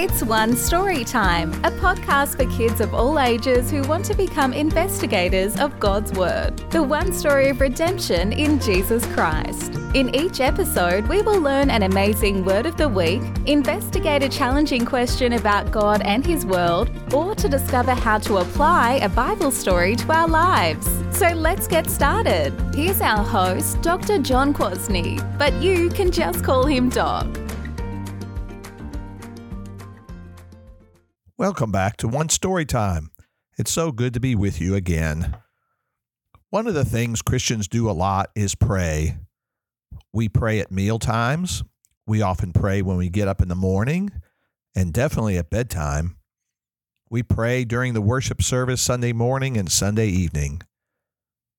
It's One Story Time, a podcast for kids of all ages who want to become investigators of God's Word. The one story of redemption in Jesus Christ. In each episode, we will learn an amazing word of the week, investigate a challenging question about God and His world, or to discover how to apply a Bible story to our lives. So let's get started. Here's our host, Dr. John Kwasny, but you can just call him Doc. Welcome back to One Story Time. It's so good to be with you again. One of the things Christians do a lot is pray. We pray at meal times. We often pray when we get up in the morning and definitely at bedtime. We pray during the worship service Sunday morning and Sunday evening.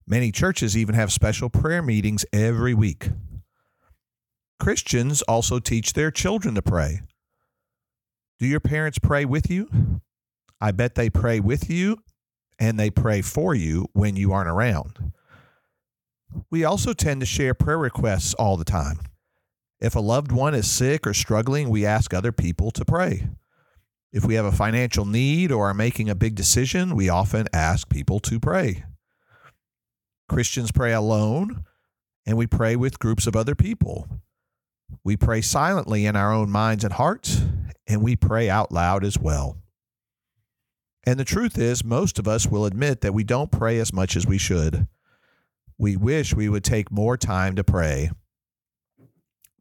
Many churches even have special prayer meetings every week. Christians also teach their children to pray. Do your parents pray with you? I bet they pray with you and they pray for you when you aren't around. We also tend to share prayer requests all the time. If a loved one is sick or struggling, we ask other people to pray. If we have a financial need or are making a big decision, we often ask people to pray. Christians pray alone, and we pray with groups of other people. We pray silently in our own minds and hearts, and we pray out loud as well. And the truth is, most of us will admit that we don't pray as much as we should. We wish we would take more time to pray.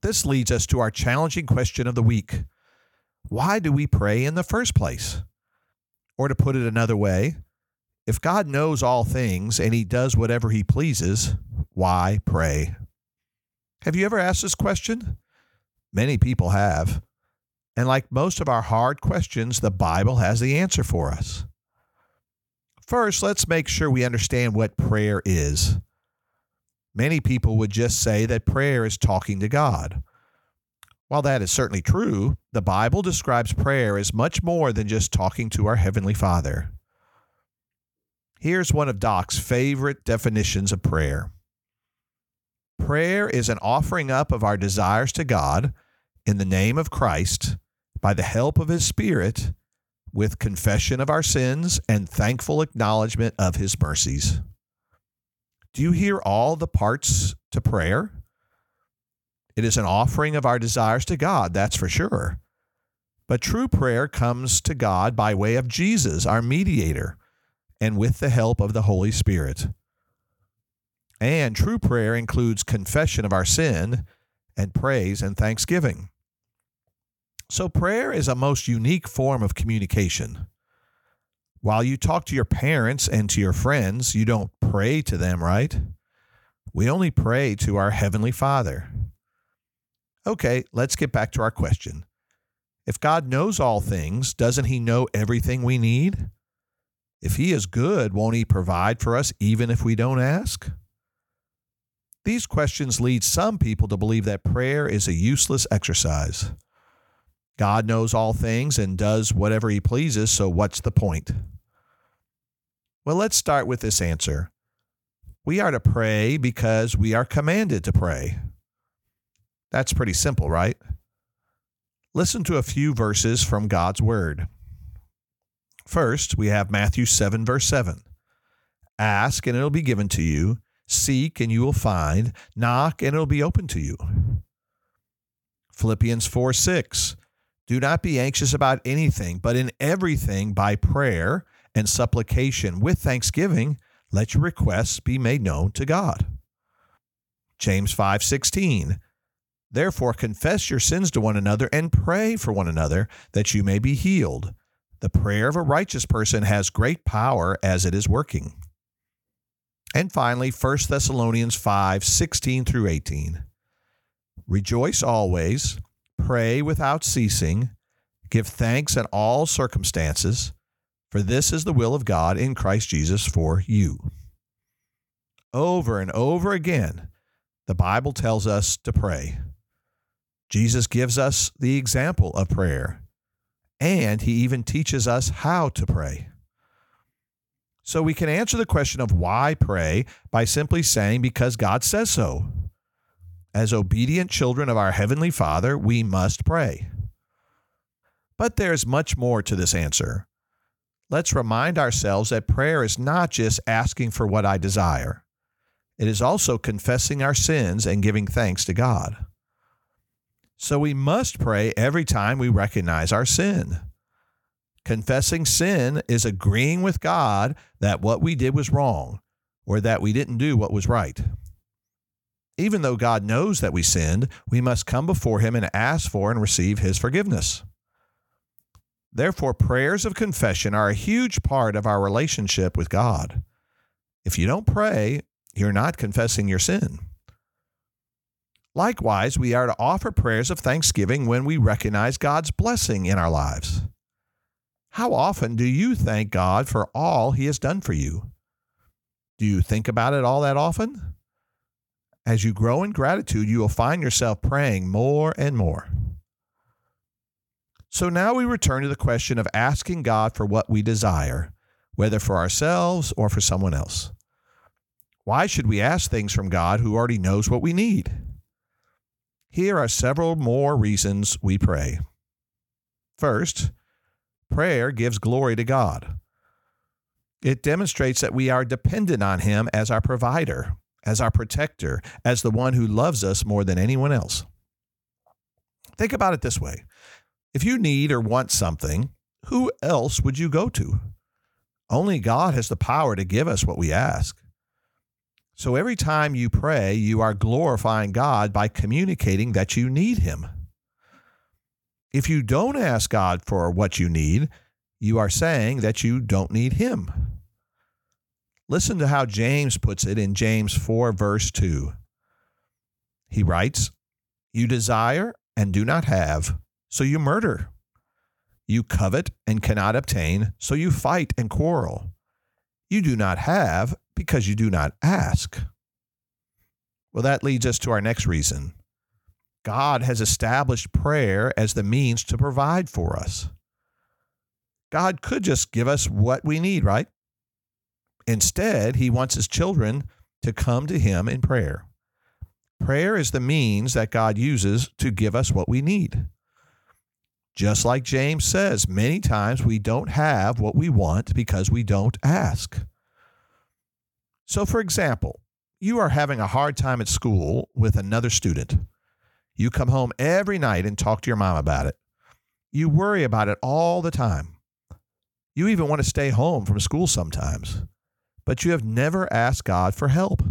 This leads us to our challenging question of the week Why do we pray in the first place? Or to put it another way, if God knows all things and he does whatever he pleases, why pray? Have you ever asked this question? Many people have. And like most of our hard questions, the Bible has the answer for us. First, let's make sure we understand what prayer is. Many people would just say that prayer is talking to God. While that is certainly true, the Bible describes prayer as much more than just talking to our Heavenly Father. Here's one of Doc's favorite definitions of prayer Prayer is an offering up of our desires to God in the name of Christ by the help of His Spirit with confession of our sins and thankful acknowledgement of His mercies. Do you hear all the parts to prayer? It is an offering of our desires to God, that's for sure. But true prayer comes to God by way of Jesus, our mediator, and with the help of the Holy Spirit. And true prayer includes confession of our sin and praise and thanksgiving. So, prayer is a most unique form of communication. While you talk to your parents and to your friends, you don't pray to them, right? We only pray to our Heavenly Father. Okay, let's get back to our question. If God knows all things, doesn't He know everything we need? If He is good, won't He provide for us even if we don't ask? These questions lead some people to believe that prayer is a useless exercise. God knows all things and does whatever he pleases, so what's the point? Well, let's start with this answer. We are to pray because we are commanded to pray. That's pretty simple, right? Listen to a few verses from God's Word. First, we have Matthew 7, verse 7. Ask, and it'll be given to you. Seek, and you will find. Knock, and it'll be open to you. Philippians 4, 6. Do not be anxious about anything, but in everything by prayer and supplication with thanksgiving, let your requests be made known to God. James 5:16 Therefore confess your sins to one another and pray for one another that you may be healed. The prayer of a righteous person has great power as it is working. And finally 1 Thessalonians 5:16 through 18 Rejoice always Pray without ceasing. Give thanks in all circumstances, for this is the will of God in Christ Jesus for you. Over and over again, the Bible tells us to pray. Jesus gives us the example of prayer, and he even teaches us how to pray. So we can answer the question of why pray by simply saying, because God says so. As obedient children of our Heavenly Father, we must pray. But there's much more to this answer. Let's remind ourselves that prayer is not just asking for what I desire, it is also confessing our sins and giving thanks to God. So we must pray every time we recognize our sin. Confessing sin is agreeing with God that what we did was wrong or that we didn't do what was right. Even though God knows that we sinned, we must come before Him and ask for and receive His forgiveness. Therefore, prayers of confession are a huge part of our relationship with God. If you don't pray, you're not confessing your sin. Likewise, we are to offer prayers of thanksgiving when we recognize God's blessing in our lives. How often do you thank God for all He has done for you? Do you think about it all that often? As you grow in gratitude, you will find yourself praying more and more. So now we return to the question of asking God for what we desire, whether for ourselves or for someone else. Why should we ask things from God who already knows what we need? Here are several more reasons we pray. First, prayer gives glory to God. It demonstrates that we are dependent on Him as our provider, as our protector, as the one who loves us more than anyone else. Think about it this way if you need or want something, who else would you go to? Only God has the power to give us what we ask. So every time you pray, you are glorifying God by communicating that you need Him. If you don't ask God for what you need, you are saying that you don't need Him. Listen to how James puts it in James 4, verse 2. He writes, You desire and do not have, so you murder. You covet and cannot obtain, so you fight and quarrel. You do not have because you do not ask. Well, that leads us to our next reason. God has established prayer as the means to provide for us. God could just give us what we need, right? Instead, he wants his children to come to him in prayer. Prayer is the means that God uses to give us what we need. Just like James says, many times we don't have what we want because we don't ask. So, for example, you are having a hard time at school with another student. You come home every night and talk to your mom about it. You worry about it all the time. You even want to stay home from school sometimes, but you have never asked God for help.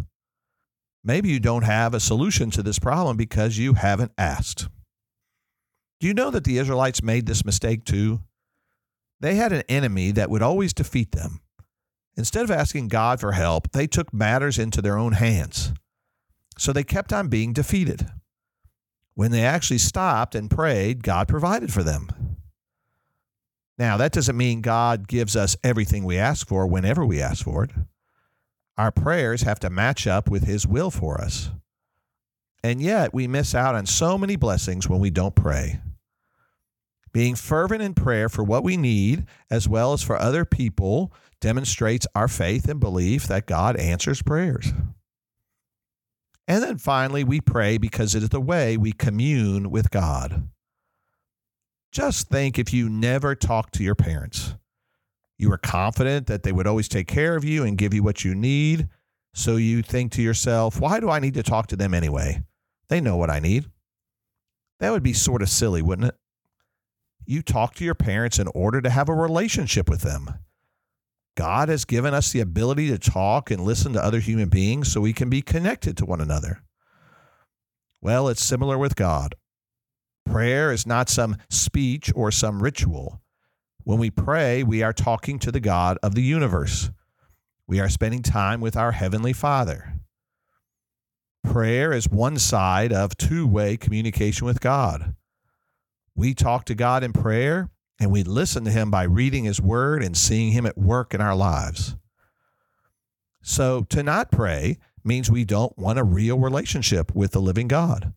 Maybe you don't have a solution to this problem because you haven't asked. Do you know that the Israelites made this mistake too? They had an enemy that would always defeat them. Instead of asking God for help, they took matters into their own hands. So they kept on being defeated. When they actually stopped and prayed, God provided for them. Now, that doesn't mean God gives us everything we ask for whenever we ask for it. Our prayers have to match up with His will for us. And yet, we miss out on so many blessings when we don't pray. Being fervent in prayer for what we need, as well as for other people, demonstrates our faith and belief that God answers prayers. And then finally, we pray because it is the way we commune with God. Just think if you never talked to your parents. You were confident that they would always take care of you and give you what you need. So you think to yourself, why do I need to talk to them anyway? They know what I need. That would be sort of silly, wouldn't it? You talk to your parents in order to have a relationship with them. God has given us the ability to talk and listen to other human beings so we can be connected to one another. Well, it's similar with God. Prayer is not some speech or some ritual. When we pray, we are talking to the God of the universe. We are spending time with our Heavenly Father. Prayer is one side of two way communication with God. We talk to God in prayer, and we listen to him by reading his word and seeing him at work in our lives. So to not pray means we don't want a real relationship with the living God.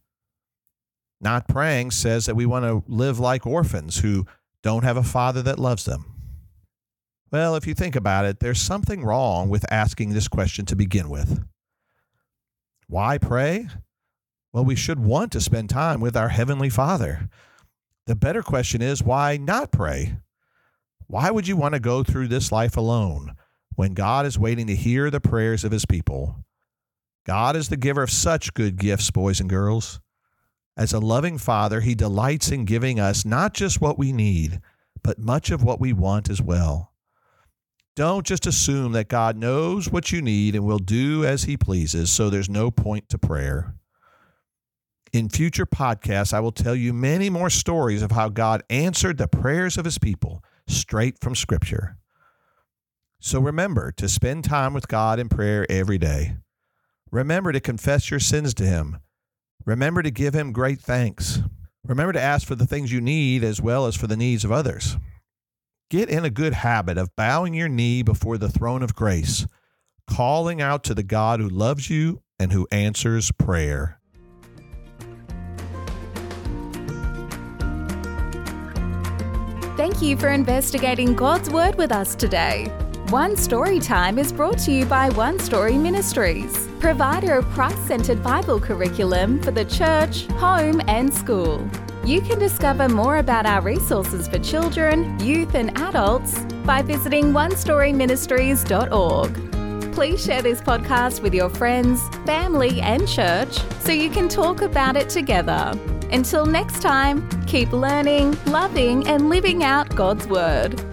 Not praying says that we want to live like orphans who don't have a father that loves them. Well, if you think about it, there's something wrong with asking this question to begin with. Why pray? Well, we should want to spend time with our Heavenly Father The better question is why not pray? Why would you want to go through this life alone when God is waiting to hear the prayers of his people? God is the giver of such good gifts, boys and girls. As a loving father, he delights in giving us not just what we need, but much of what we want as well. Don't just assume that God knows what you need and will do as he pleases, so there's no point to prayer. In future podcasts, I will tell you many more stories of how God answered the prayers of his people straight from Scripture. So remember to spend time with God in prayer every day. Remember to confess your sins to him. Remember to give him great thanks. Remember to ask for the things you need as well as for the needs of others. Get in a good habit of bowing your knee before the throne of grace, calling out to the God who loves you and who answers prayer. Thank you for investigating God's Word with us today. One Story Time is brought to you by One Story Ministries, provider of Christ centered Bible curriculum for the church, home, and school. You can discover more about our resources for children, youth, and adults by visiting onestoryministries.org. Please share this podcast with your friends, family, and church so you can talk about it together. Until next time, keep learning, loving, and living out God's Word.